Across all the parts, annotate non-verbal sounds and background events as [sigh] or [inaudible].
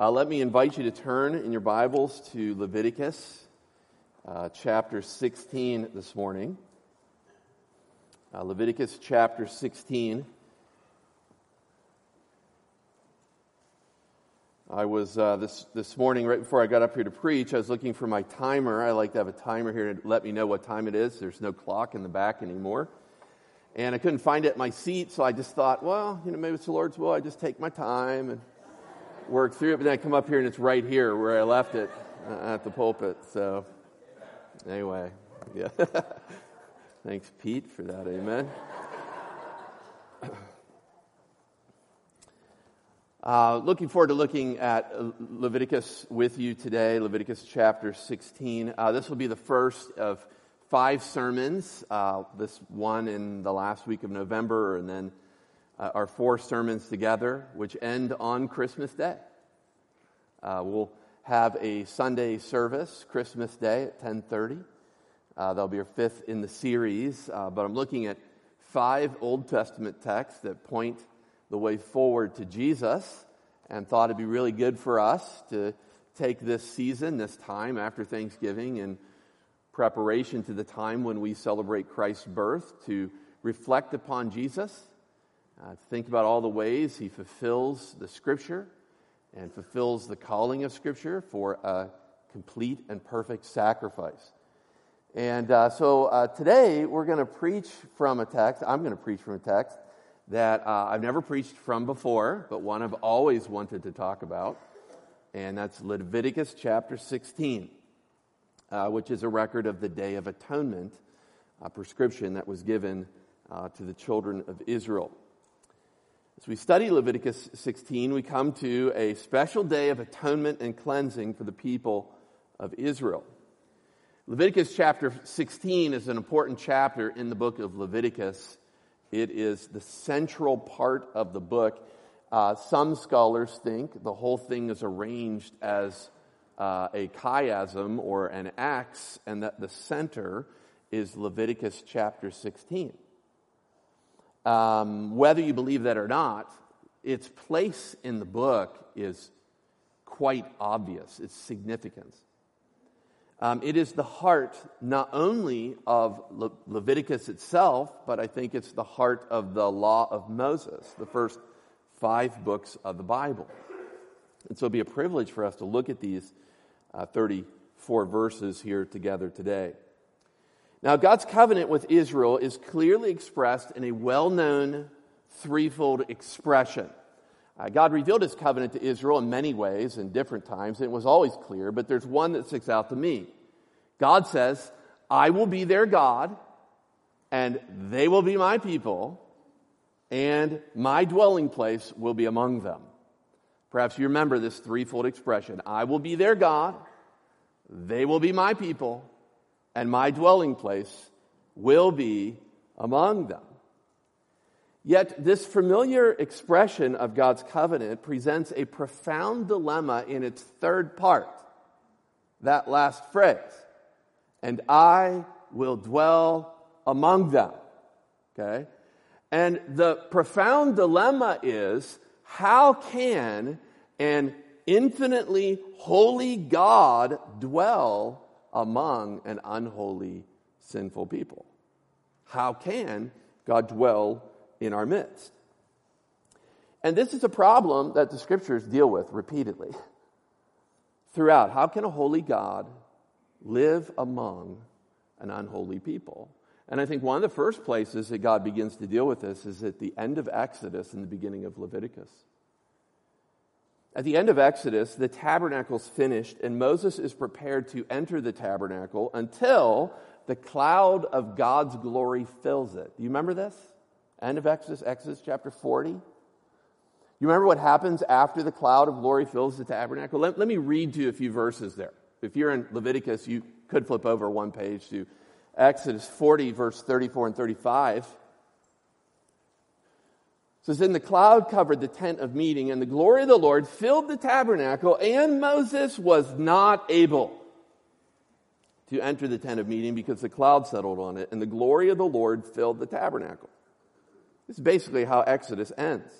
Uh, let me invite you to turn in your Bibles to Leviticus uh, chapter 16 this morning. Uh, Leviticus chapter 16. I was uh, this this morning right before I got up here to preach. I was looking for my timer. I like to have a timer here to let me know what time it is. There's no clock in the back anymore, and I couldn't find it at my seat. So I just thought, well, you know, maybe it's the Lord's will. I just take my time and work through it. But then I come up here and it's right here where I left it uh, at the pulpit. So anyway, yeah. [laughs] Thanks, Pete, for that. Amen. [coughs] Uh, looking forward to looking at Leviticus with you today, Leviticus chapter 16. Uh, this will be the first of five sermons, uh, this one in the last week of November, and then uh, our four sermons together, which end on Christmas Day. Uh, we'll have a Sunday service, Christmas Day at 1030. Uh, that'll be our fifth in the series, but I'm looking at five Old Testament texts that point the way forward to Jesus and thought it'd be really good for us to take this season, this time after Thanksgiving, in preparation to the time when we celebrate Christ's birth, to reflect upon Jesus, uh, think about all the ways he fulfills the Scripture and fulfills the calling of Scripture for a complete and perfect sacrifice. And uh, so uh, today we're going to preach from a text. I'm going to preach from a text that uh, I've never preached from before, but one I've always wanted to talk about, and that's Leviticus chapter 16, uh, which is a record of the Day of Atonement, a prescription that was given uh, to the children of Israel. As we study Leviticus 16, we come to a special day of atonement and cleansing for the people of Israel. Leviticus chapter 16 is an important chapter in the book of Leviticus it is the central part of the book. Uh, some scholars think the whole thing is arranged as uh, a chiasm or an axe, and that the center is Leviticus chapter 16. Um, whether you believe that or not, its place in the book is quite obvious, its significance. Um, it is the heart not only of Le- Leviticus itself, but I think it's the heart of the law of Moses, the first five books of the Bible. And so it'll be a privilege for us to look at these uh, 34 verses here together today. Now, God's covenant with Israel is clearly expressed in a well known threefold expression. Uh, God revealed his covenant to Israel in many ways in different times, it was always clear, but there's one that sticks out to me. God says, I will be their God, and they will be my people, and my dwelling place will be among them. Perhaps you remember this threefold expression I will be their God, they will be my people, and my dwelling place will be among them. Yet, this familiar expression of God's covenant presents a profound dilemma in its third part, that last phrase, and I will dwell among them. Okay? And the profound dilemma is how can an infinitely holy God dwell among an unholy, sinful people? How can God dwell in our midst. And this is a problem that the scriptures deal with repeatedly throughout. How can a holy God live among an unholy people? And I think one of the first places that God begins to deal with this is at the end of Exodus and the beginning of Leviticus. At the end of Exodus, the tabernacle's finished, and Moses is prepared to enter the tabernacle until the cloud of God's glory fills it. Do you remember this? End of Exodus, Exodus chapter 40. You remember what happens after the cloud of glory fills the tabernacle? Let, let me read to you a few verses there. If you're in Leviticus, you could flip over one page to Exodus 40, verse 34 and 35. Says, Then the cloud covered the tent of meeting, and the glory of the Lord filled the tabernacle, and Moses was not able to enter the tent of meeting because the cloud settled on it, and the glory of the Lord filled the tabernacle. This is basically how Exodus ends.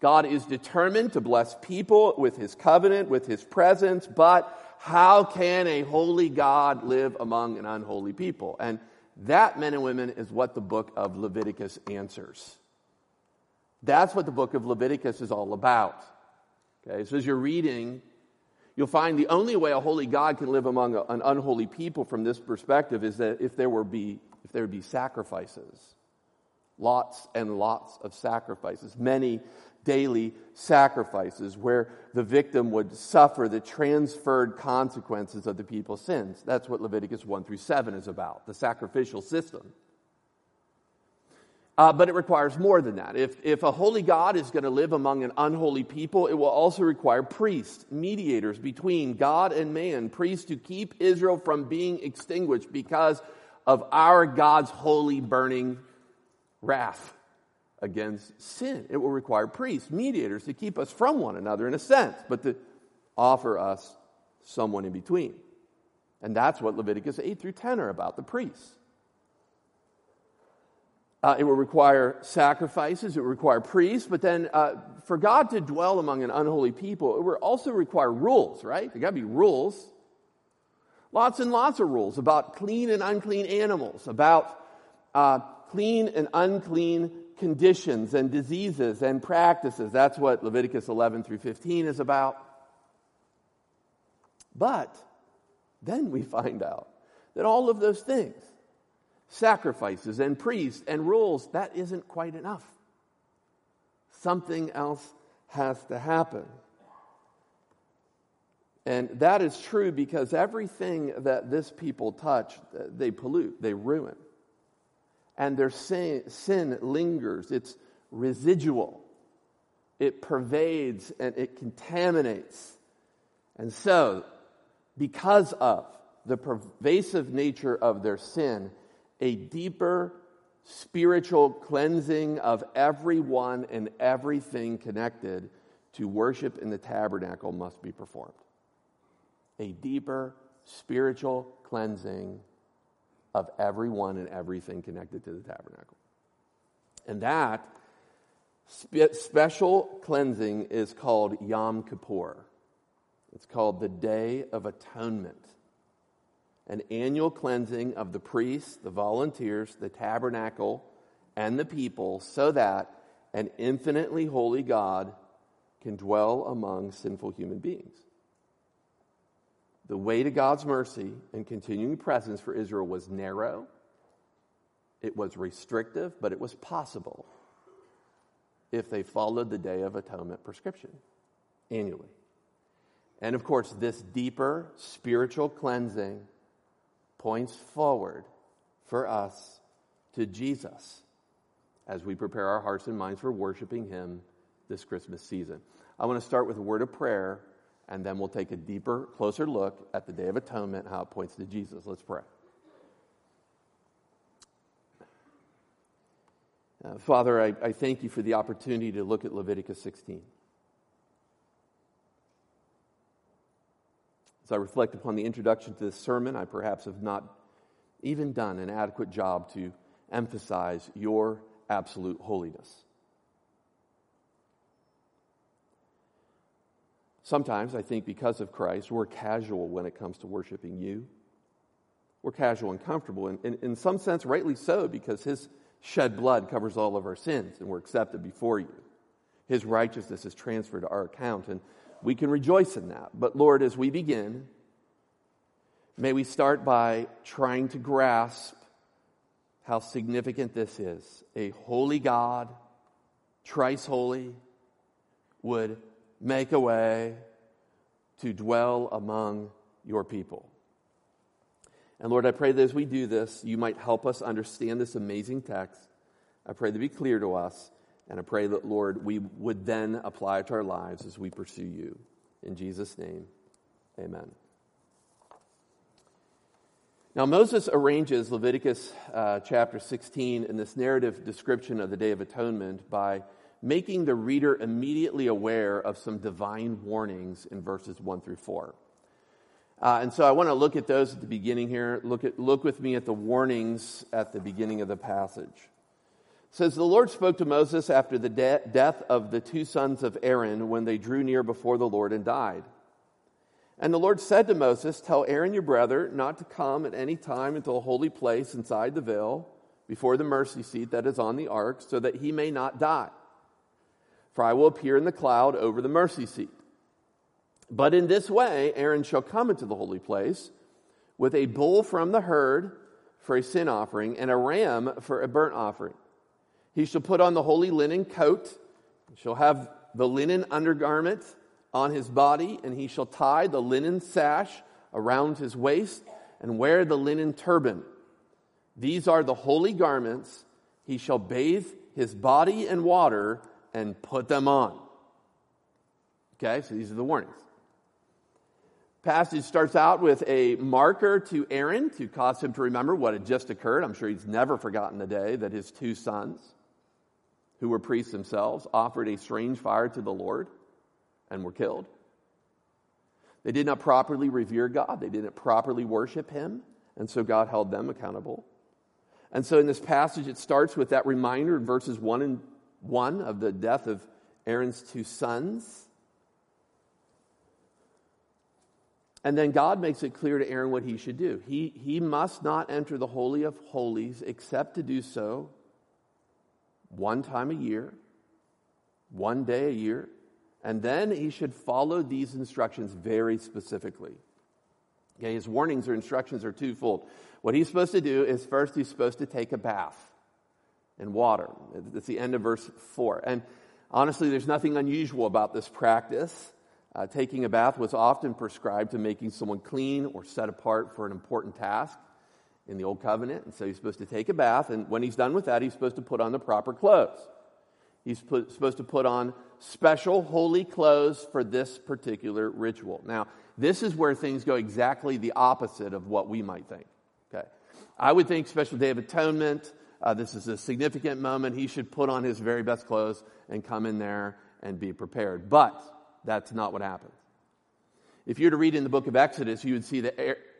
God is determined to bless people with his covenant, with his presence, but how can a holy God live among an unholy people? And that, men and women, is what the book of Leviticus answers. That's what the book of Leviticus is all about. Okay, so as you're reading, you'll find the only way a holy God can live among an unholy people from this perspective is that if there were be if there be sacrifices, lots and lots of sacrifices, many daily sacrifices where the victim would suffer the transferred consequences of the people's sins. That's what Leviticus 1 through 7 is about, the sacrificial system. Uh, but it requires more than that. If, if a holy God is going to live among an unholy people, it will also require priests, mediators between God and man, priests to keep Israel from being extinguished because of our God's holy burning wrath against sin. It will require priests, mediators to keep us from one another in a sense, but to offer us someone in between. And that's what Leviticus 8 through 10 are about the priests. Uh, it will require sacrifices, it will require priests, but then uh, for God to dwell among an unholy people, it will also require rules, right? There got to be rules. Lots and lots of rules about clean and unclean animals, about uh, clean and unclean conditions and diseases and practices. That's what Leviticus 11 through 15 is about. But then we find out that all of those things, sacrifices and priests and rules, that isn't quite enough. Something else has to happen. And that is true because everything that this people touch, they pollute, they ruin. And their sin, sin lingers, it's residual, it pervades and it contaminates. And so, because of the pervasive nature of their sin, a deeper spiritual cleansing of everyone and everything connected to worship in the tabernacle must be performed. A deeper spiritual cleansing of everyone and everything connected to the tabernacle. And that spe- special cleansing is called Yom Kippur. It's called the Day of Atonement an annual cleansing of the priests, the volunteers, the tabernacle, and the people, so that an infinitely holy God can dwell among sinful human beings. The way to God's mercy and continuing presence for Israel was narrow, it was restrictive, but it was possible if they followed the Day of Atonement prescription annually. And of course, this deeper spiritual cleansing points forward for us to Jesus as we prepare our hearts and minds for worshiping Him this Christmas season. I want to start with a word of prayer, and then we'll take a deeper, closer look at the Day of Atonement, how it points to Jesus. Let's pray. Uh, Father, I, I thank you for the opportunity to look at Leviticus 16. As I reflect upon the introduction to this sermon, I perhaps have not even done an adequate job to emphasize your absolute holiness. Sometimes I think because of Christ, we're casual when it comes to worshiping you. We're casual and comfortable, and in, some sense, rightly so, because his shed blood covers all of our sins and we're accepted before you. His righteousness is transferred to our account, and we can rejoice in that. But Lord, as we begin, may we start by trying to grasp how significant this is. A holy God, thrice holy, would make a way to dwell among your people. And Lord, I pray that as we do this, you might help us understand this amazing text. I pray to be clear to us. And I pray that, Lord, we would then apply it to our lives as we pursue you. In Jesus' name, amen. Now, Moses arranges Leviticus uh, chapter 16 in this narrative description of the Day of Atonement by making the reader immediately aware of some divine warnings in verses 1 through 4. Uh, and so I want to look at those at the beginning here. Look, at, look with me at the warnings at the beginning of the passage. Says the Lord spoke to Moses after the de- death of the two sons of Aaron when they drew near before the Lord and died. And the Lord said to Moses, Tell Aaron your brother not to come at any time into a holy place inside the veil before the mercy seat that is on the ark, so that he may not die. For I will appear in the cloud over the mercy seat. But in this way, Aaron shall come into the holy place with a bull from the herd for a sin offering and a ram for a burnt offering. He shall put on the holy linen coat, shall have the linen undergarment on his body, and he shall tie the linen sash around his waist and wear the linen turban. These are the holy garments. He shall bathe his body in water and put them on. Okay, so these are the warnings. Passage starts out with a marker to Aaron to cause him to remember what had just occurred. I'm sure he's never forgotten the day that his two sons who were priests themselves, offered a strange fire to the Lord and were killed. They did not properly revere God, they didn't properly worship Him, and so God held them accountable. And so in this passage, it starts with that reminder in verses 1 and 1 of the death of Aaron's two sons. And then God makes it clear to Aaron what he should do. He, he must not enter the Holy of Holies except to do so one time a year, one day a year, and then he should follow these instructions very specifically. Okay, his warnings or instructions are twofold. What he's supposed to do is first, he's supposed to take a bath in water. That's the end of verse 4. And honestly, there's nothing unusual about this practice. Uh, taking a bath was often prescribed to making someone clean or set apart for an important task in the Old Covenant. And so he's supposed to take a bath, and when he's done with that, he's supposed to put on the proper clothes. He's put, supposed to put on special holy clothes for this particular ritual. Now, this is where things go exactly the opposite of what we might think. Okay. I would think special day of atonement, uh, this is a significant moment. He should put on his very best clothes and come in there and be prepared. But that's not what happens. If you were to read in the book of Exodus, you would see that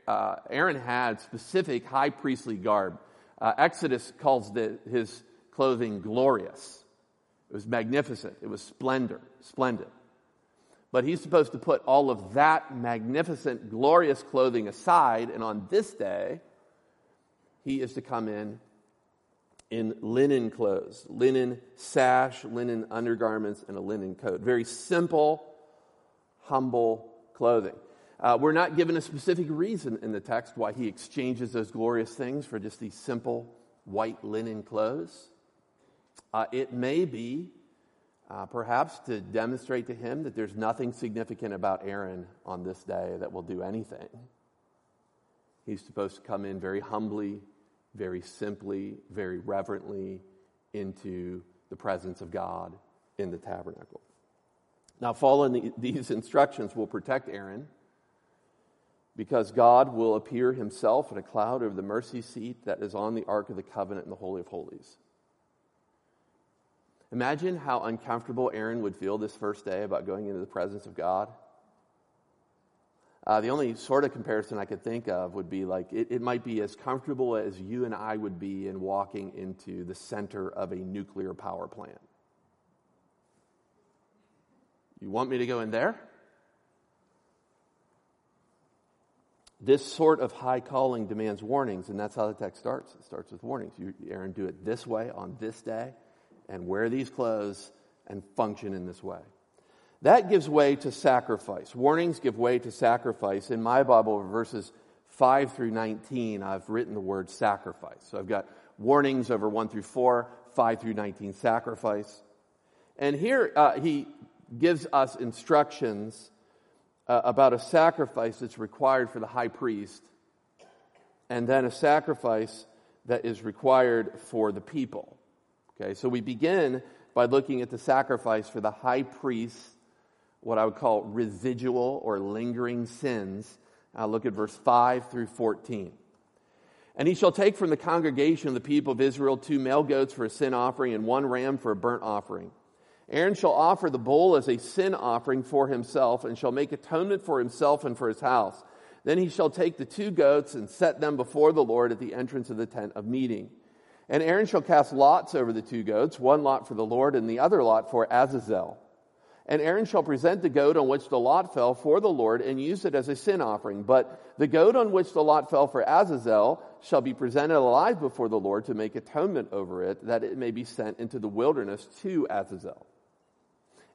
uh, Aaron had specific high priestly garb. Uh, Exodus calls the, his clothing glorious. It was magnificent. It was splendor, splendid. But he's supposed to put all of that magnificent, glorious clothing aside, and on this day, he is to come in in linen clothes, linen sash, linen undergarments, and a linen coat. Very simple, humble clothing. Uh, we're not given a specific reason in the text why he exchanges those glorious things for just these simple white linen clothes. Uh, it may be uh, perhaps to demonstrate to him that there's nothing significant about Aaron on this day that will do anything. He's supposed to come in very humbly, very simply, very reverently into the presence of God in the tabernacle. Now, following the, these instructions will protect Aaron because God will appear himself in a cloud over the mercy seat that is on the Ark of the Covenant in the Holy of Holies. Imagine how uncomfortable Aaron would feel this first day about going into the presence of God. Uh, the only sort of comparison I could think of would be like it, it might be as comfortable as you and I would be in walking into the center of a nuclear power plant. You want me to go in there? This sort of high calling demands warnings, and that's how the text starts. It starts with warnings. You, Aaron, do it this way on this day, and wear these clothes and function in this way. That gives way to sacrifice. Warnings give way to sacrifice. In my Bible, verses 5 through 19, I've written the word sacrifice. So I've got warnings over 1 through 4, 5 through 19, sacrifice. And here uh, he gives us instructions uh, about a sacrifice that's required for the high priest, and then a sacrifice that is required for the people. Okay, so we begin by looking at the sacrifice for the high priest, what I would call residual or lingering sins. I'll look at verse 5 through 14. And he shall take from the congregation of the people of Israel two male goats for a sin offering and one ram for a burnt offering. Aaron shall offer the bull as a sin offering for himself and shall make atonement for himself and for his house. Then he shall take the two goats and set them before the Lord at the entrance of the tent of meeting. And Aaron shall cast lots over the two goats, one lot for the Lord and the other lot for Azazel. And Aaron shall present the goat on which the lot fell for the Lord and use it as a sin offering. But the goat on which the lot fell for Azazel shall be presented alive before the Lord to make atonement over it, that it may be sent into the wilderness to Azazel.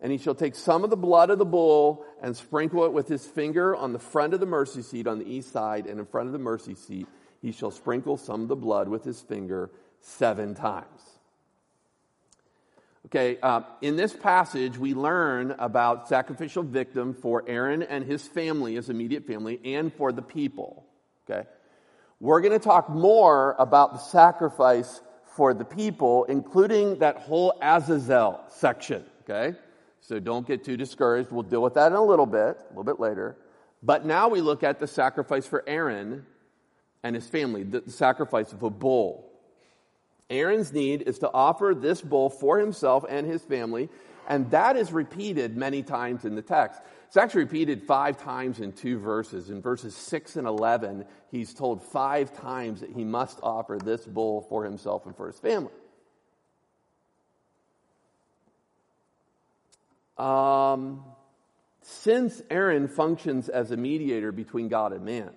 And he shall take some of the blood of the bull and sprinkle it with his finger on the front of the mercy seat on the east side and in front of the mercy seat he shall sprinkle some of the blood with his finger seven times. Okay, uh, in this passage, we learn about sacrificial victim for Aaron and his family, his immediate family, and for the people. Okay, we're going to talk more about the sacrifice for the people, including that whole Azazel section. Okay, so don't get too discouraged. We'll deal with that in a little bit, a little bit later. But now we look at the sacrifice for Aaron and his family, the sacrifice of a bull. Aaron's need is to offer this bull for himself and his family, and that is repeated many times in the text. It's actually repeated five times in two verses. In verses 6 and 11, he's told five times that he must offer this bull for himself and for his family. Um, since Aaron functions as a mediator between God and man,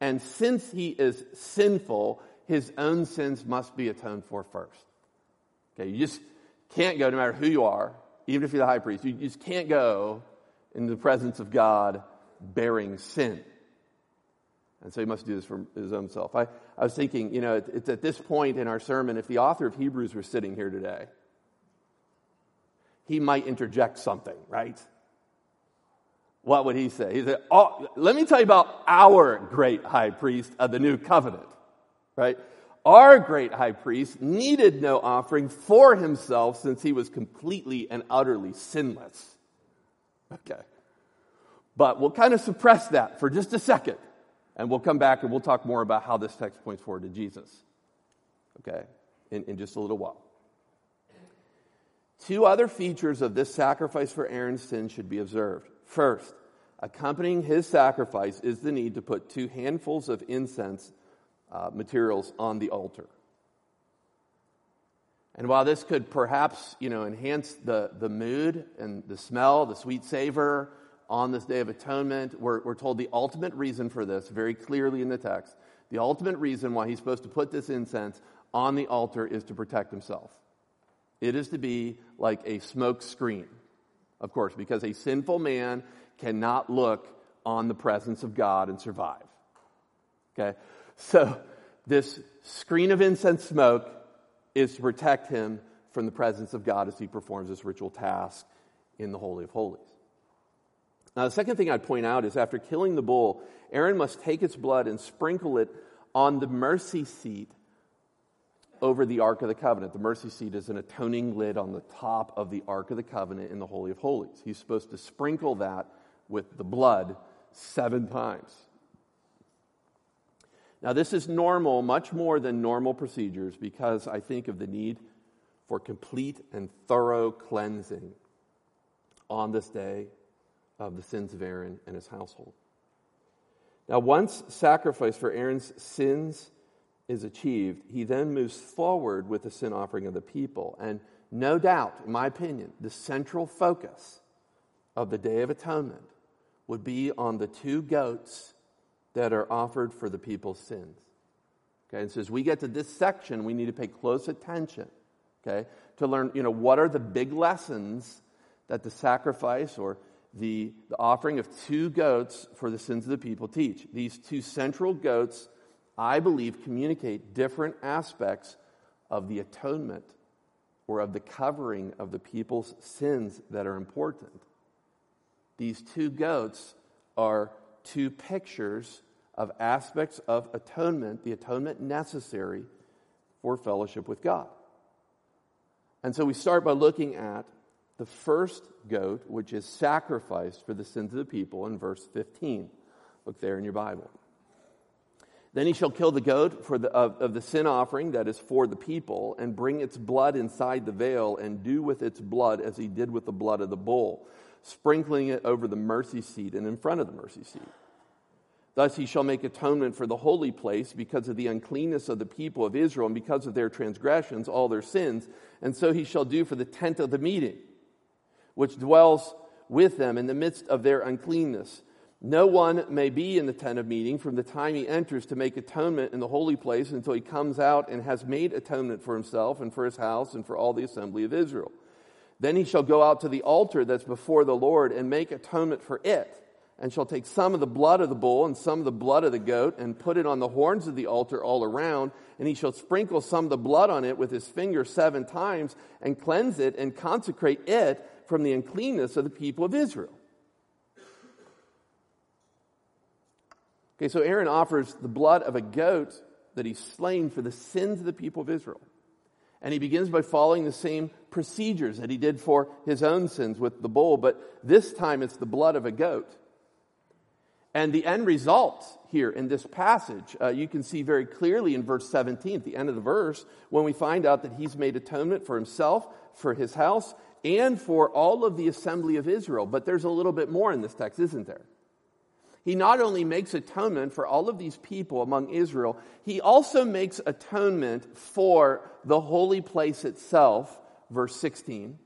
and since he is sinful, his own sins must be atoned for first. Okay, you just can't go, no matter who you are, even if you're the high priest, you just can't go in the presence of God bearing sin. And so he must do this for his own self. I, I was thinking, you know, it, it's at this point in our sermon, if the author of Hebrews were sitting here today, he might interject something, right? what would he say? He said, oh, Let me tell you about our great high priest of the new covenant, right? Our great high priest needed no offering for himself since he was completely and utterly sinless. Okay. But we'll kind of suppress that for just a second. And we'll come back and we'll talk more about how this text points forward to Jesus. Okay? In, in just a little while. Two other features of this sacrifice for Aaron's sin should be observed. First, accompanying his sacrifice is the need to put two handfuls of incense uh, materials on the altar. And while this could perhaps, you know, enhance the, the mood and the smell, the sweet savor on this Day of Atonement, we're, we're told the ultimate reason for this very clearly in the text. The ultimate reason why he's supposed to put this incense on the altar is to protect himself. It is to be like a smoke screen of course, because a sinful man cannot look on the presence of God and survive. Okay? So, this screen of incense smoke is to protect him from the presence of God as he performs this ritual task in the Holy of Holies. Now, the second thing I'd point out is after killing the bull, Aaron must take its blood and sprinkle it on the mercy seat over the Ark of the Covenant. The mercy seat is an atoning lid on the top of the Ark of the Covenant in the Holy of Holies. He's supposed to sprinkle that with the blood seven times. Now, this is normal, much more than normal procedures, because I think of the need for complete and thorough cleansing on this day of the sins of Aaron and his household. Now, once sacrifice for Aaron's sins is achieved, he then moves forward with the sin offering of the people. And no doubt, in my opinion, the central focus of the Day of Atonement would be on the two goats that are offered for the people's sins. Okay, and so as we get to this section, we need to pay close attention, okay, to learn, you know, what are the big lessons that the sacrifice or the, the offering of two goats for the sins of the people teach. These two central goats I believe, communicate different aspects of the atonement or of the covering of the people's sins that are important. These two goats are two pictures of aspects of atonement, the atonement necessary for fellowship with God. And so we start by looking at the first goat, which is sacrificed for the sins of the people in verse 15. Look there in your Bible. Then he shall kill the goat for the, of, of the sin offering that is for the people, and bring its blood inside the veil, and do with its blood as he did with the blood of the bull, sprinkling it over the mercy seat and in front of the mercy seat. Thus he shall make atonement for the holy place because of the uncleanness of the people of Israel and because of their transgressions, all their sins. And so he shall do for the tent of the meeting, which dwells with them in the midst of their uncleanness. No one may be in the tent of meeting from the time he enters to make atonement in the holy place until he comes out and has made atonement for himself and for his house and for all the assembly of Israel. Then he shall go out to the altar that's before the Lord and make atonement for it and shall take some of the blood of the bull and some of the blood of the goat and put it on the horns of the altar all around. And he shall sprinkle some of the blood on it with his finger seven times and cleanse it and consecrate it from the uncleanness of the people of Israel. Okay, so Aaron offers the blood of a goat that he's slain for the sins of the people of Israel. And he begins by following the same procedures that he did for his own sins with the bull, but this time it's the blood of a goat. And the end result here in this passage, uh, you can see very clearly in verse 17, at the end of the verse, when we find out that he's made atonement for himself, for his house, and for all of the assembly of Israel. But there's a little bit more in this text, isn't there? He not only makes atonement for all of these people among Israel, he also makes atonement for the holy place itself, verse 16,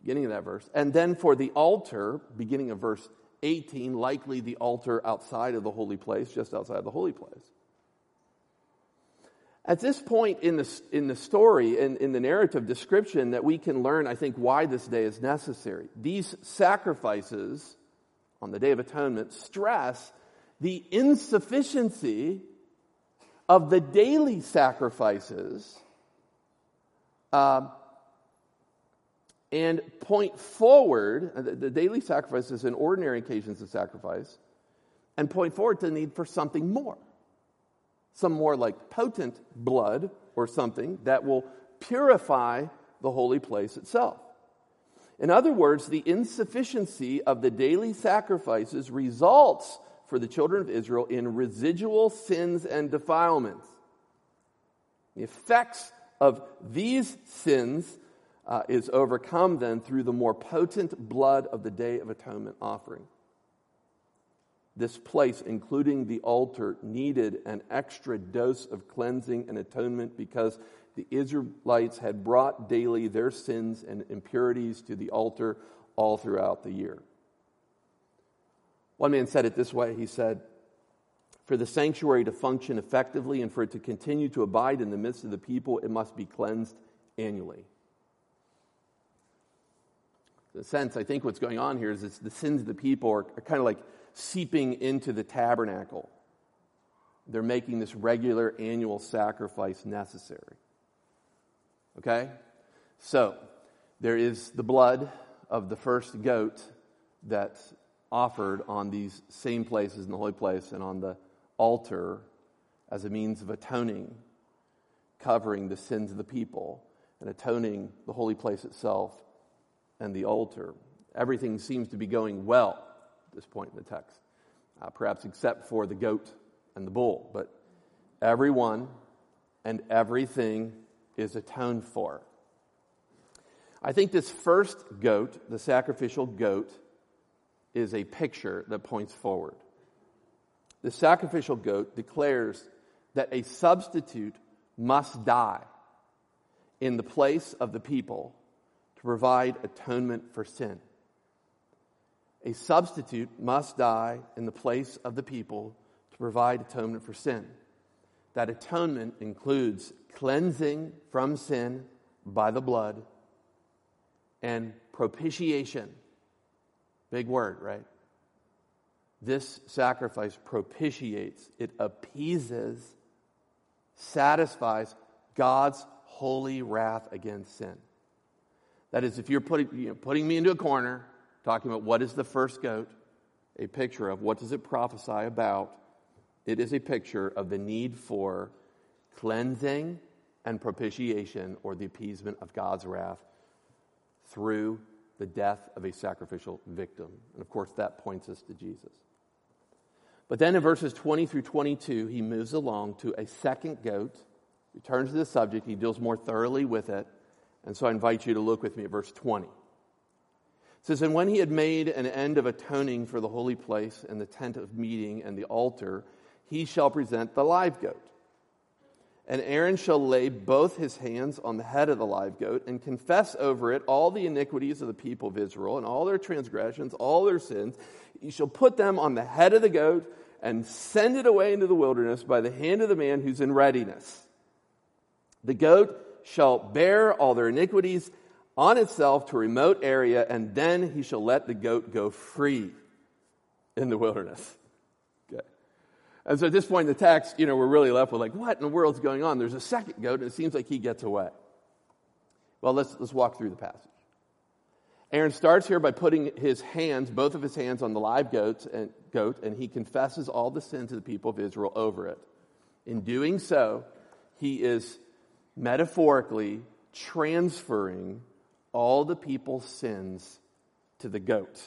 beginning of that verse, and then for the altar, beginning of verse 18, likely the altar outside of the holy place, just outside the holy place. At this point in the, in the story, in, in the narrative description, that we can learn, I think, why this day is necessary. These sacrifices on the Day of Atonement stress the insufficiency of the daily sacrifices uh, and point forward, uh, the daily sacrifices and ordinary occasions of sacrifice, and point forward to the need for something more. Some more like potent blood or something that will purify the holy place itself. In other words, the insufficiency of the daily sacrifices results for the children of Israel in residual sins and defilements. The effects of these sins uh, is overcome then through the more potent blood of the Day of Atonement offering. This place, including the altar, needed an extra dose of cleansing and atonement because the Israelites had brought daily their sins and impurities to the altar all throughout the year. One man said it this way he said, For the sanctuary to function effectively and for it to continue to abide in the midst of the people, it must be cleansed annually the sense, I think what's going on here is the sins of the people are, are kind of like seeping into the tabernacle. They're making this regular annual sacrifice necessary. Okay? So, there is the blood of the first goat that's offered on these same places in the holy place and on the altar as a means of atoning, covering the sins of the people, and atoning the holy place itself and the altar. Everything seems to be going well at this point in the text, uh, perhaps except for the goat and the bull. But everyone and everything is atoned for. I think this first goat, the sacrificial goat, is a picture that points forward. The sacrificial goat declares that a substitute must die in the place of the people to provide atonement for sin. A substitute must die in the place of the people to provide atonement for sin. That atonement includes cleansing from sin by the blood and propitiation. Big word, right? This sacrifice propitiates, it appeases, satisfies God's holy wrath against sin. That is, if you're putting, you know, putting me into a corner, talking about what is the first goat, a picture of what does it prophesy about, it is a picture of the need for cleansing and propitiation or the appeasement of God's wrath through the death of a sacrificial victim. And of course, that points us to Jesus. But then in verses 20 through 22, he moves along to a second goat, returns to the subject, he deals more thoroughly with it. And so I invite you to look with me at verse 20. It says, And when he had made an end of atoning for the holy place and the tent of meeting and the altar, he shall present the live goat. And Aaron shall lay both his hands on the head of the live goat and confess over it all the iniquities of the people of Israel and all their transgressions, all their sins. He shall put them on the head of the goat and send it away into the wilderness by the hand of the man who's in readiness. The goat shall bear all their iniquities on itself to a remote area, and then he shall let the goat go free in the wilderness. And so at this point in the text, you know, we're really left with like, what in the world's going on? There's a second goat, and it seems like he gets away. Well, let's, let's walk through the passage. Aaron starts here by putting his hands, both of his hands, on the live goats and, goat, and he confesses all the sins of the people of Israel over it. In doing so, he is metaphorically transferring all the people's sins to the goat.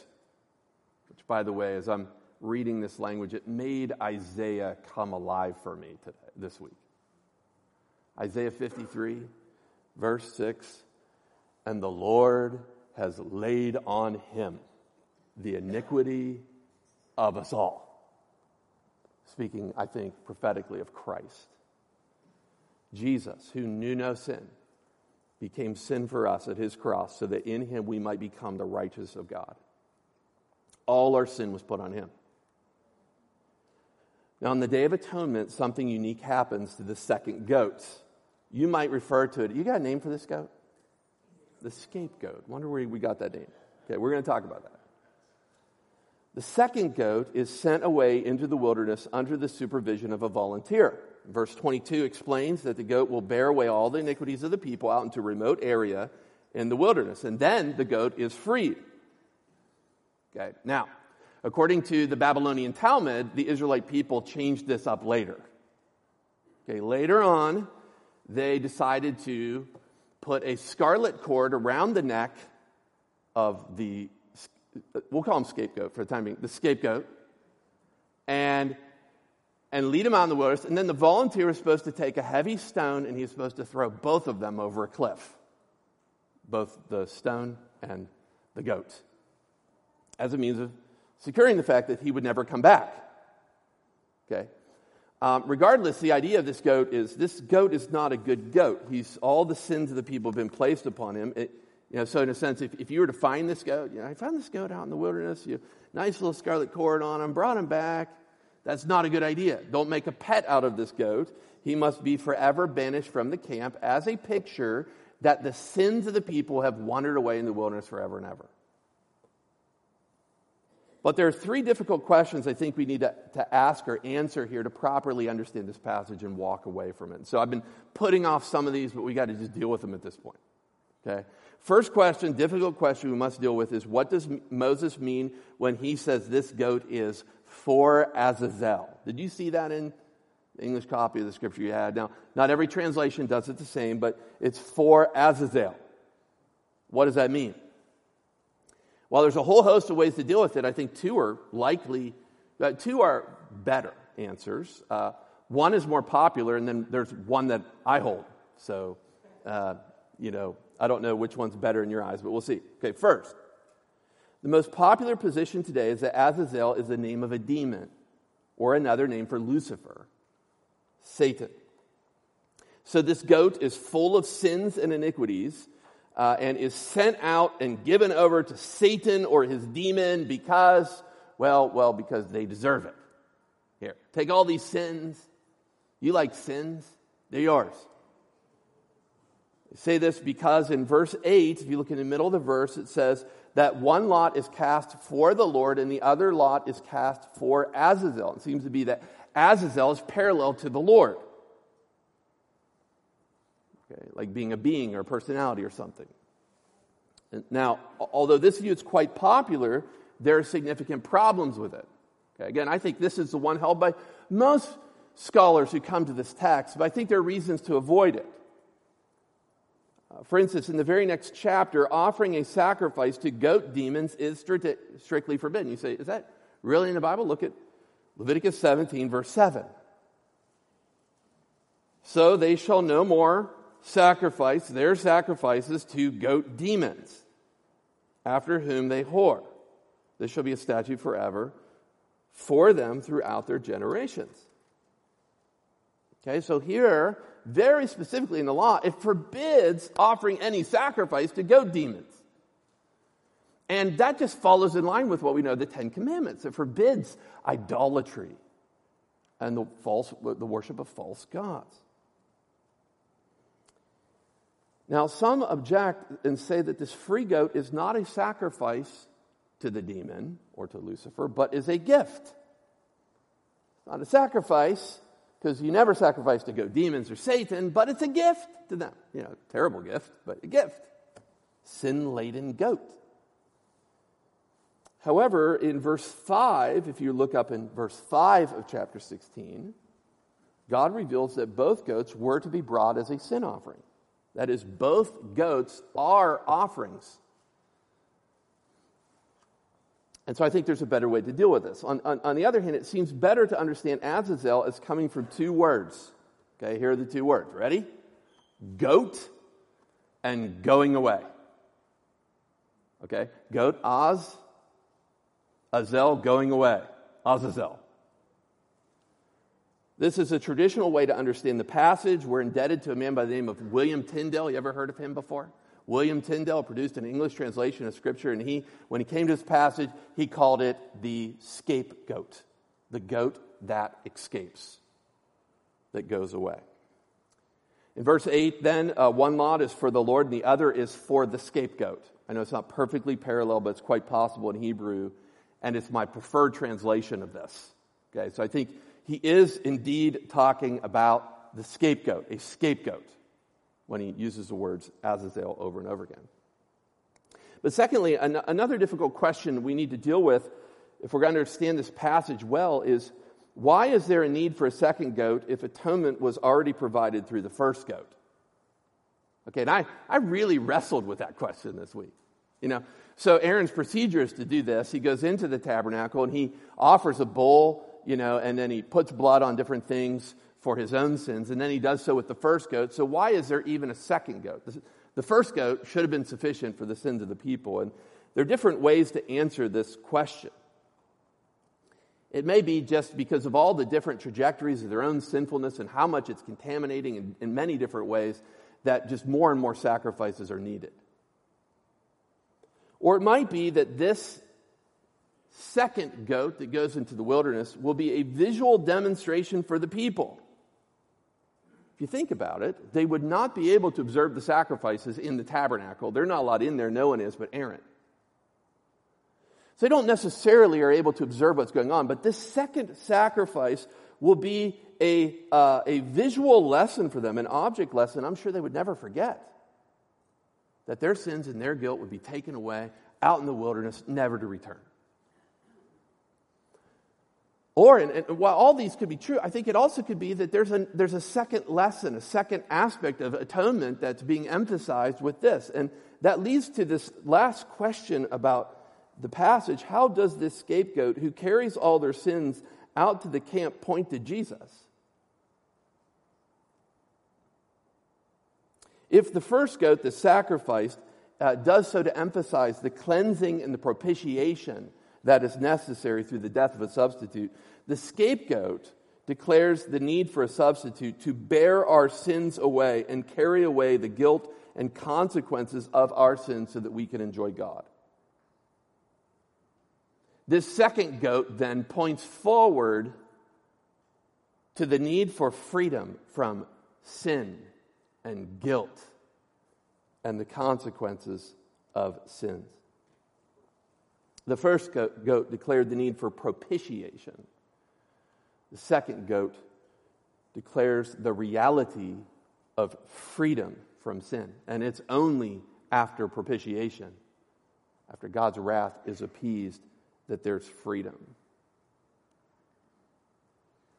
Which, by the way, as I'm reading this language, it made Isaiah come alive for me today, this week. Isaiah 53, verse 6 And the Lord has laid on him the iniquity of us all. Speaking, I think, prophetically of Christ. Jesus, who knew no sin, became sin for us at his cross so that in him we might become the righteous of God. All our sin was put on him. Now, on the Day of Atonement, something unique happens to the second goat. You might refer to it. You got a name for this goat? The scapegoat. Wonder where we got that name. Okay, we're going to talk about that. The second goat is sent away into the wilderness under the supervision of a volunteer. Verse 22 explains that the goat will bear away all the iniquities of the people out into a remote area in the wilderness. And then the goat is freed. Okay, now, According to the Babylonian Talmud, the Israelite people changed this up later. Okay, later on, they decided to put a scarlet cord around the neck of the, we'll call him scapegoat for the time being, the scapegoat, and, and lead him out in the wilderness. And then the volunteer was supposed to take a heavy stone and he was supposed to throw both of them over a cliff, both the stone and the goat, as a means of securing the fact that he would never come back. Okay? Um, regardless, the idea of this goat is this goat is not a good goat. He's all the sins of the people have been placed upon him. It, you know, so in a sense, if, if you were to find this goat, you know, I found this goat out in the wilderness, you nice little scarlet cord on him, brought him back. That's not a good idea. Don't make a pet out of this goat. He must be forever banished from the camp as a picture that the sins of the people have wandered away in the wilderness forever and ever. But there are three difficult questions I think we need to, to ask or answer here to properly understand this passage and walk away from it. So I've been putting off some of these, but we got to just deal with them at this point. Okay? First question, difficult question we must deal with is what does Moses mean when he says this goat is for Azazel? Did you see that in the English copy of the scripture you had? Now, not every translation does it the same, but it's for Azazel. What does that mean? While there's a whole host of ways to deal with it, I think two are likely, uh, two are better answers. Uh, one is more popular, and then there's one that I hold. So, uh, you know, I don't know which one's better in your eyes, but we'll see. Okay, first, the most popular position today is that Azazel is the name of a demon, or another name for Lucifer, Satan. So this goat is full of sins and iniquities uh, and is sent out and given over to Satan or his demon because, well, well, because they deserve it. Here, take all these sins. You like sins? They're yours. I say this because in verse 8, if you look in the middle of the verse, it says that one lot is cast for the Lord and the other lot is cast for Azazel. It seems to be that Azazel is parallel to the Lord okay, like being a being or a personality or something. Now, although this view is quite popular, there are significant problems with it. Okay, again, I think this is the one held by most scholars who come to this text, but I think there are reasons to avoid it. Uh, for instance, in the very next chapter, offering a sacrifice to goat demons is strictly forbidden. You say, is that really in the Bible? Look at Leviticus 17, verse 7. So they shall no more sacrifice their sacrifices to goat demons, after whom they whore. This shall be a statute forever for them throughout their generations. Okay, so here, very specifically in the law, it forbids offering any sacrifice to goat demons. And that just follows in line with what we know the Ten Commandments. It forbids idolatry and the, false, the worship of false gods. Now, some object and say that this free goat is not a sacrifice to the demon or to Lucifer, but is a gift. Not a sacrifice, because you never sacrifice to goat demons or Satan, but it's a gift to them. You know, terrible gift, but a gift. Sin laden goat. However, in verse 5, if you look up in verse 5 of chapter 16, God reveals that both goats were to be brought as a sin offering. That is, both goats are offerings. And so I think there's a better way to deal with this. On, on, on, the other hand, it seems better to understand Azazel as coming from two words. Okay, here are the two words. Ready? Goat and going away. Okay, goat, Oz, Azel, going away. Azazel. This is a traditional way to understand the passage. We're indebted to a man by the name of William Tyndale. You ever heard of him before? William Tyndale produced an English translation of Scripture, and he, when he came to this passage, he called it the scapegoat, the goat that escapes, that goes away. In verse 8, then, uh, one lot is for the Lord, and the other is for the scapegoat. I know it's not perfectly parallel, but it's quite possible in Hebrew, and it's my preferred translation of this. Okay, so I think he is indeed talking about the scapegoat, a scapegoat, when he uses the words Azazel over and over again. But secondly, an- another difficult question we need to deal with if we're going to understand this passage well is why is there a need for a second goat if atonement was already provided through the first goat? Okay, and I, I really wrestled with that question this week. You know, so Aaron's procedure is to do this. He goes into the tabernacle and he offers a bull you know, and then he puts blood on different things for his own sins, and then he does so with the first goat. So why is there even a second goat? The first goat should have been sufficient for the sins of the people, and there are different ways to answer this question. It may be just because of all the different trajectories of their own sinfulness and how much it's contaminating in, in many different ways that just more and more sacrifices are needed. Or it might be that this second goat that goes into the wilderness will be a visual demonstration for the people. If you think about it, they would not be able to observe the sacrifices in the tabernacle. They're not allowed in there, no one is but Aaron. So they don't necessarily are able to observe what's going on, but this second sacrifice will be a, uh, a visual lesson for them, an object lesson I'm sure they would never forget. That their sins and their guilt would be taken away out in the wilderness, never to return. Or, and, and, while all these could be true, I think it also could be that there's a, there's a second lesson, a second aspect of atonement that's being emphasized with this. And that leads to this last question about the passage. How does this scapegoat who carries all their sins out to the camp point to Jesus? If the first goat, the sacrificed, uh, does so to emphasize the cleansing and the propitiation that is necessary through the death of a substitute. The scapegoat declares the need for a substitute to bear our sins away and carry away the guilt and consequences of our sins so that we can enjoy God. This second goat then points forward to the need for freedom from sin and guilt and the consequences of sins. The first goat declared the need for propitiation. The second goat declares the reality of freedom from sin. And it's only after propitiation, after God's wrath is appeased, that there's freedom.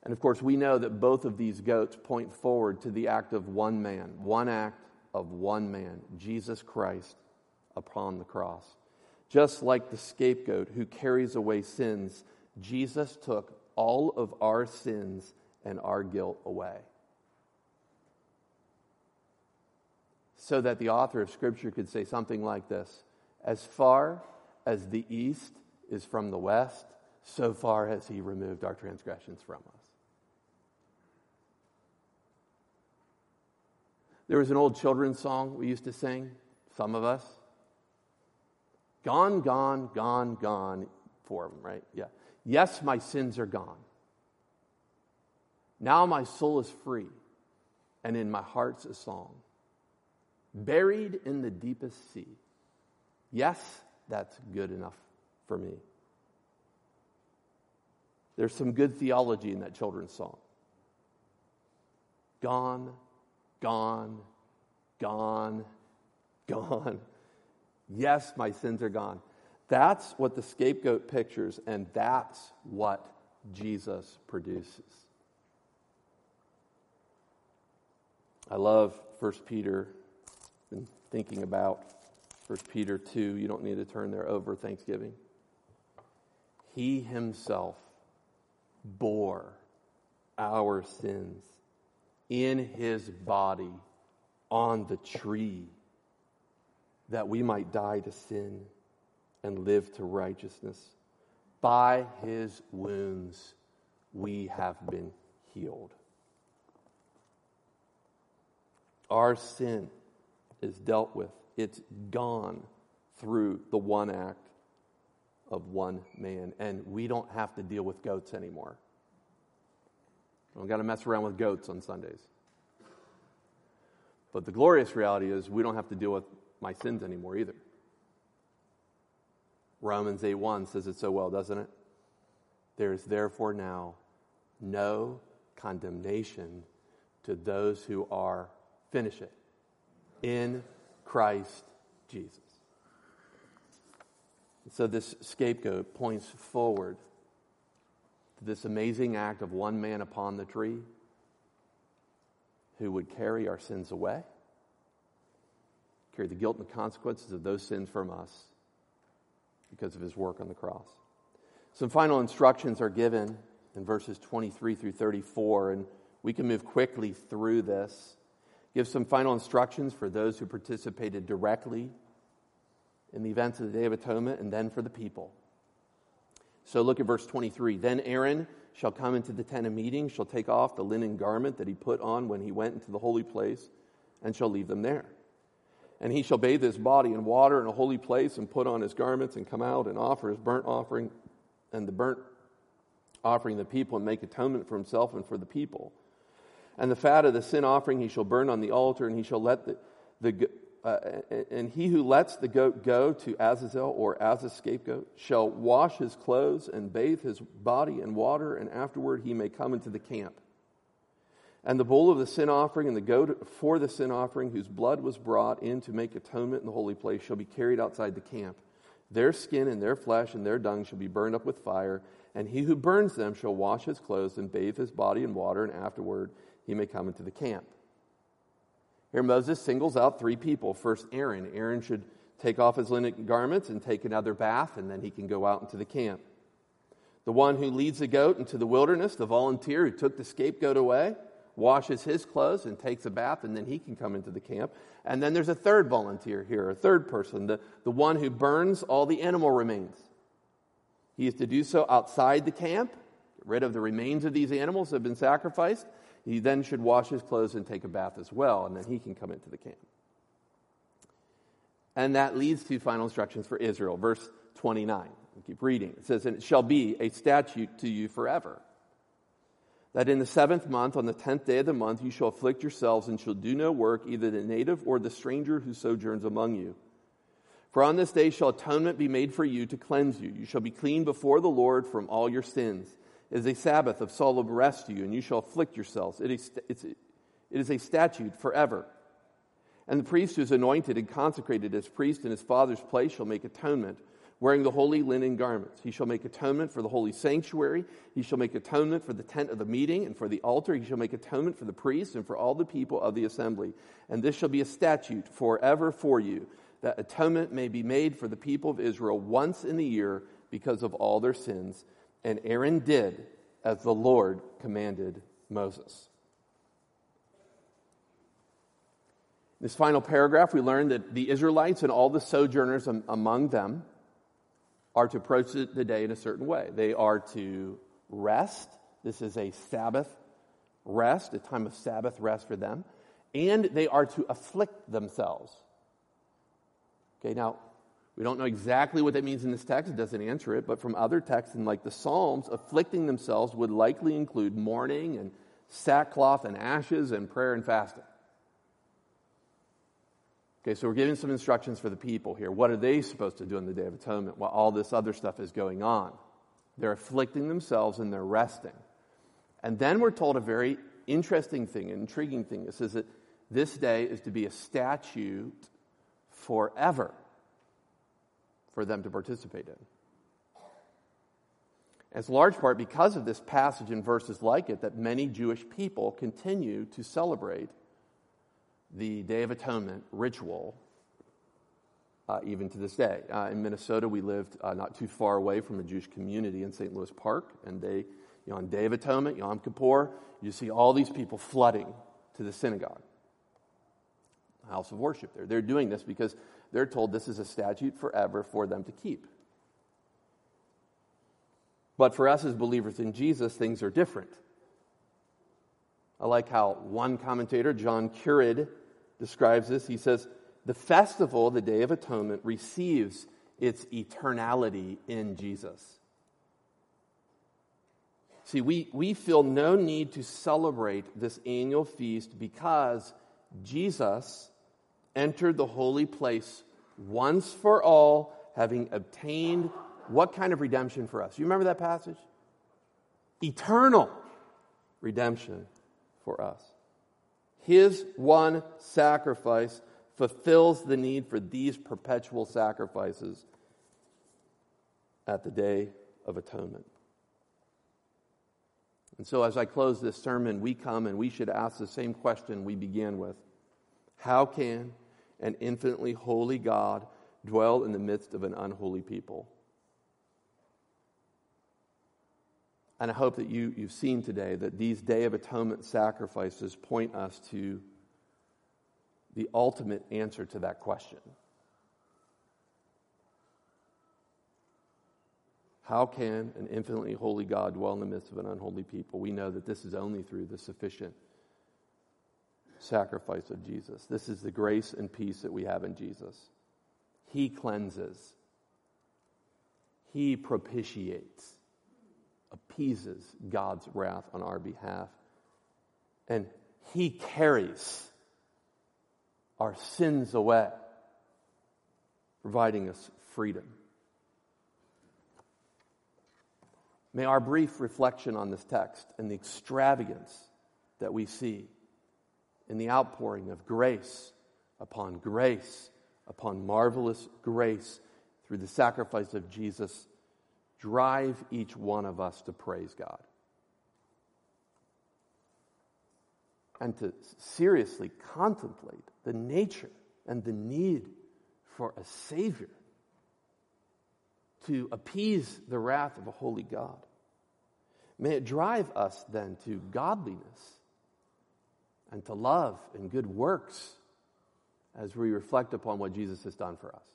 And of course, we know that both of these goats point forward to the act of one man, one act of one man, Jesus Christ, upon the cross. Just like the scapegoat who carries away sins, Jesus took all of our sins and our guilt away. So that the author of Scripture could say something like this As far as the east is from the west, so far has he removed our transgressions from us. There was an old children's song we used to sing, some of us. Gone, gone, gone, gone Four of them, right? Yeah. Yes, my sins are gone. Now my soul is free, and in my heart's a song. Buried in the deepest sea. Yes, that's good enough for me. There's some good theology in that children's song. Gone, gone, gone, gone. Yes, my sins are gone. That's what the scapegoat pictures, and that's what Jesus produces. I love 1 Peter. Been thinking about 1 Peter 2. You don't need to turn there over Thanksgiving. He himself bore our sins in his body on the tree that we might die to sin and live to righteousness. By his wounds we have been healed. Our sin is dealt with, it's gone through the one act of one man. And we don't have to deal with goats anymore. We don't got to mess around with goats on Sundays. But the glorious reality is we don't have to deal with my sins anymore either. Romans 8 1 says it so well, doesn't it? There is therefore now no condemnation to those who are, finish it, in Christ Jesus. So this scapegoat points forward to this amazing act of one man upon the tree who would carry our sins away, carry the guilt and the consequences of those sins from us because of his work on the cross. Some final instructions are given in verses 23 through 34, and we can move quickly through this. Give some final instructions for those who participated directly in the events of the Day of Atonement and then for the people. So look at verse 23. Then Aaron shall come into the tent of meeting, shall take off the linen garment that he put on when he went into the holy place, and shall leave them there. And he shall bathe his body in water in a holy place, and put on his garments, and come out and offer his burnt offering and the burnt offering of the people, and make atonement for himself and for the people. And the fat of the sin offering he shall burn on the altar, and he shall let the, the uh, and he who lets the goat go to Azazel or as a scapegoat shall wash his clothes and bathe his body in water, and afterward he may come into the camp. And the bull of the sin offering and the goat for the sin offering, whose blood was brought in to make atonement in the holy place, shall be carried outside the camp. Their skin and their flesh and their dung shall be burned up with fire, and he who burns them shall wash his clothes and bathe his body in water, and afterward he may come into the camp. Here, Moses singles out three people. First, Aaron. Aaron should take off his linen garments and take another bath, and then he can go out into the camp. The one who leads the goat into the wilderness, the volunteer who took the scapegoat away, washes his clothes and takes a bath, and then he can come into the camp. And then there's a third volunteer here, a third person, the, the one who burns all the animal remains. He is to do so outside the camp, get rid of the remains of these animals that have been sacrificed, he then should wash his clothes and take a bath as well, and then he can come into the camp. And that leads to final instructions for Israel. Verse 29. We keep reading. It says, And it shall be a statute to you forever. That in the seventh month, on the tenth day of the month, you shall afflict yourselves and shall do no work, either the native or the stranger who sojourns among you. For on this day shall atonement be made for you to cleanse you. You shall be clean before the Lord from all your sins It is a Sabbath of solemn rest to you, and you shall afflict yourselves. It is, it is a statute forever. And the priest who is anointed and consecrated as priest in his father's place shall make atonement wearing the holy linen garments. He shall make atonement for the holy sanctuary. He shall make atonement for the tent of the meeting and for the altar. He shall make atonement for the priests and for all the people of the assembly. And this shall be a statute forever for you, that atonement may be made for the people of Israel once in the year because of all their sins. And Aaron did as the Lord commanded Moses. In this final paragraph, we learn that the Israelites and all the sojourners among them are to approach the day in a certain way. They are to rest. This is a Sabbath rest, a time of Sabbath rest for them. And they are to afflict themselves. Okay, now, we don't know exactly what that means in this text. It doesn't answer it. But from other texts, in like the Psalms, afflicting themselves would likely include mourning and sackcloth and ashes and prayer and fasting. Okay, so we're giving some instructions for the people here. What are they supposed to do on the Day of Atonement while all this other stuff is going on? They're afflicting themselves and they're resting. And then we're told a very interesting thing, an intriguing thing. It says that this day is to be a statute forever for them to participate in. It's large part because of this passage and verses like it that many Jewish people continue to celebrate the Day of Atonement ritual uh, even to this day. Uh, in Minnesota, we lived uh, not too far away from a Jewish community in St. Louis Park, and they, you know, on Day of Atonement, Yom Kippur, you see all these people flooding to the synagogue, house of worship there. They're doing this because they're told this is a statute forever for them to keep. But for us as believers in Jesus, things are different. I like how one commentator, John Currid, describes this. He says, The festival, the Day of Atonement, receives its eternality in Jesus. See, we, we feel no need to celebrate this annual feast because Jesus entered the holy place once for all, having obtained what kind of redemption for us? You remember that passage? Eternal redemption for us. His one sacrifice fulfills the need for these perpetual sacrifices at the Day of Atonement. And so, as I close this sermon, we come and we should ask the same question we began with How can an infinitely holy God dwell in the midst of an unholy people? And I hope that you, you've seen today that these Day of Atonement sacrifices point us to the ultimate answer to that question. How can an infinitely holy God dwell in the midst of an unholy people? We know that this is only through the sufficient sacrifice of Jesus. This is the grace and peace that we have in Jesus. He cleanses, He propitiates appeases God's wrath on our behalf. And He carries our sins away, providing us freedom. May our brief reflection on this text and the extravagance that we see in the outpouring of grace upon grace upon marvelous grace through the sacrifice of Jesus drive each one of us to praise God. And to seriously contemplate the nature and the need for a Savior to appease the wrath of a holy God. May it drive us then to godliness and to love and good works as we reflect upon what Jesus has done for us.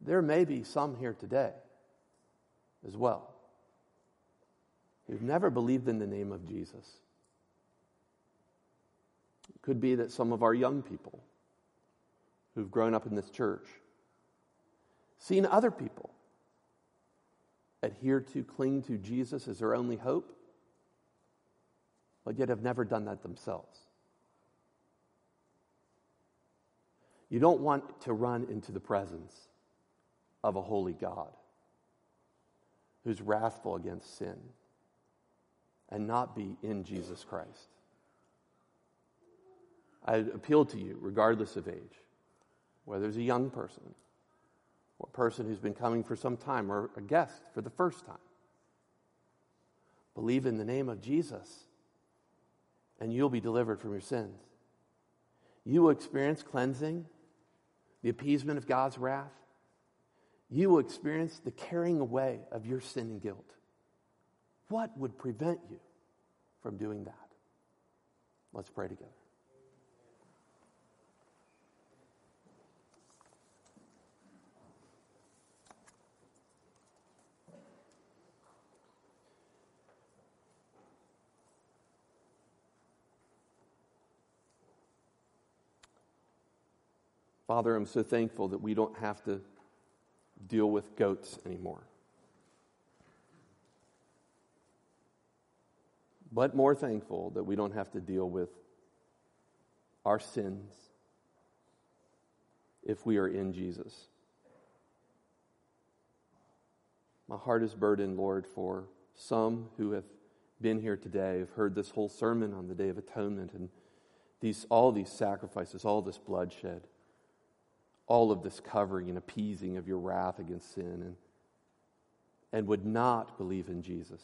There may be some here today as well who've never believed in the name of Jesus. It could be that some of our young people who've grown up in this church seen other people adhere to, cling to Jesus as their only hope, but yet have never done that themselves. You don't want to run into the presence of a holy God who's wrathful against sin and not be in Jesus Christ. I appeal to you, regardless of age, whether it's a young person, or a person who's been coming for some time, or a guest for the first time. Believe in the name of Jesus, and you'll be delivered from your sins. You will experience cleansing, the appeasement of God's wrath. You will experience the carrying away of your sin and guilt. What would prevent you from doing that? Let's pray together. Father, I'm so thankful that we don't have to deal with goats anymore. But more thankful that we don't have to deal with our sins if we are in Jesus. My heart is burdened, Lord, for some who have been here today, have heard this whole sermon on the Day of Atonement and these, all these sacrifices, all this bloodshed all of this covering and appeasing of your wrath against sin and, and would not believe in Jesus.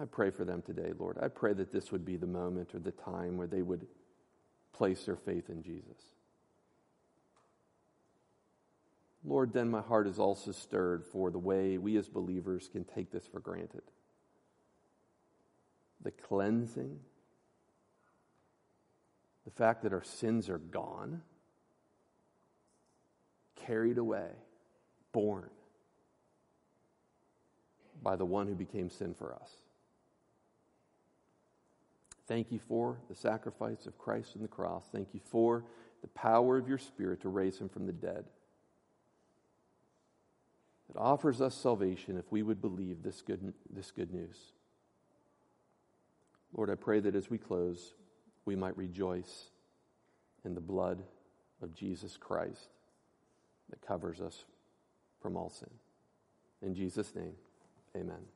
I pray for them today, Lord. I pray that this would be the moment or the time where they would place their faith in Jesus. Lord, then my heart is also stirred for the way we as believers can take this for granted. The cleansing, the fact that our sins are gone, carried away, borne by the one who became sin for us. Thank you for the sacrifice of Christ on the cross. Thank you for the power of your Spirit to raise him from the dead. It offers us salvation if we would believe this good, this good news. Lord, I pray that as we close, we might rejoice in the blood of Jesus Christ that covers us from all sin. In Jesus' name, amen.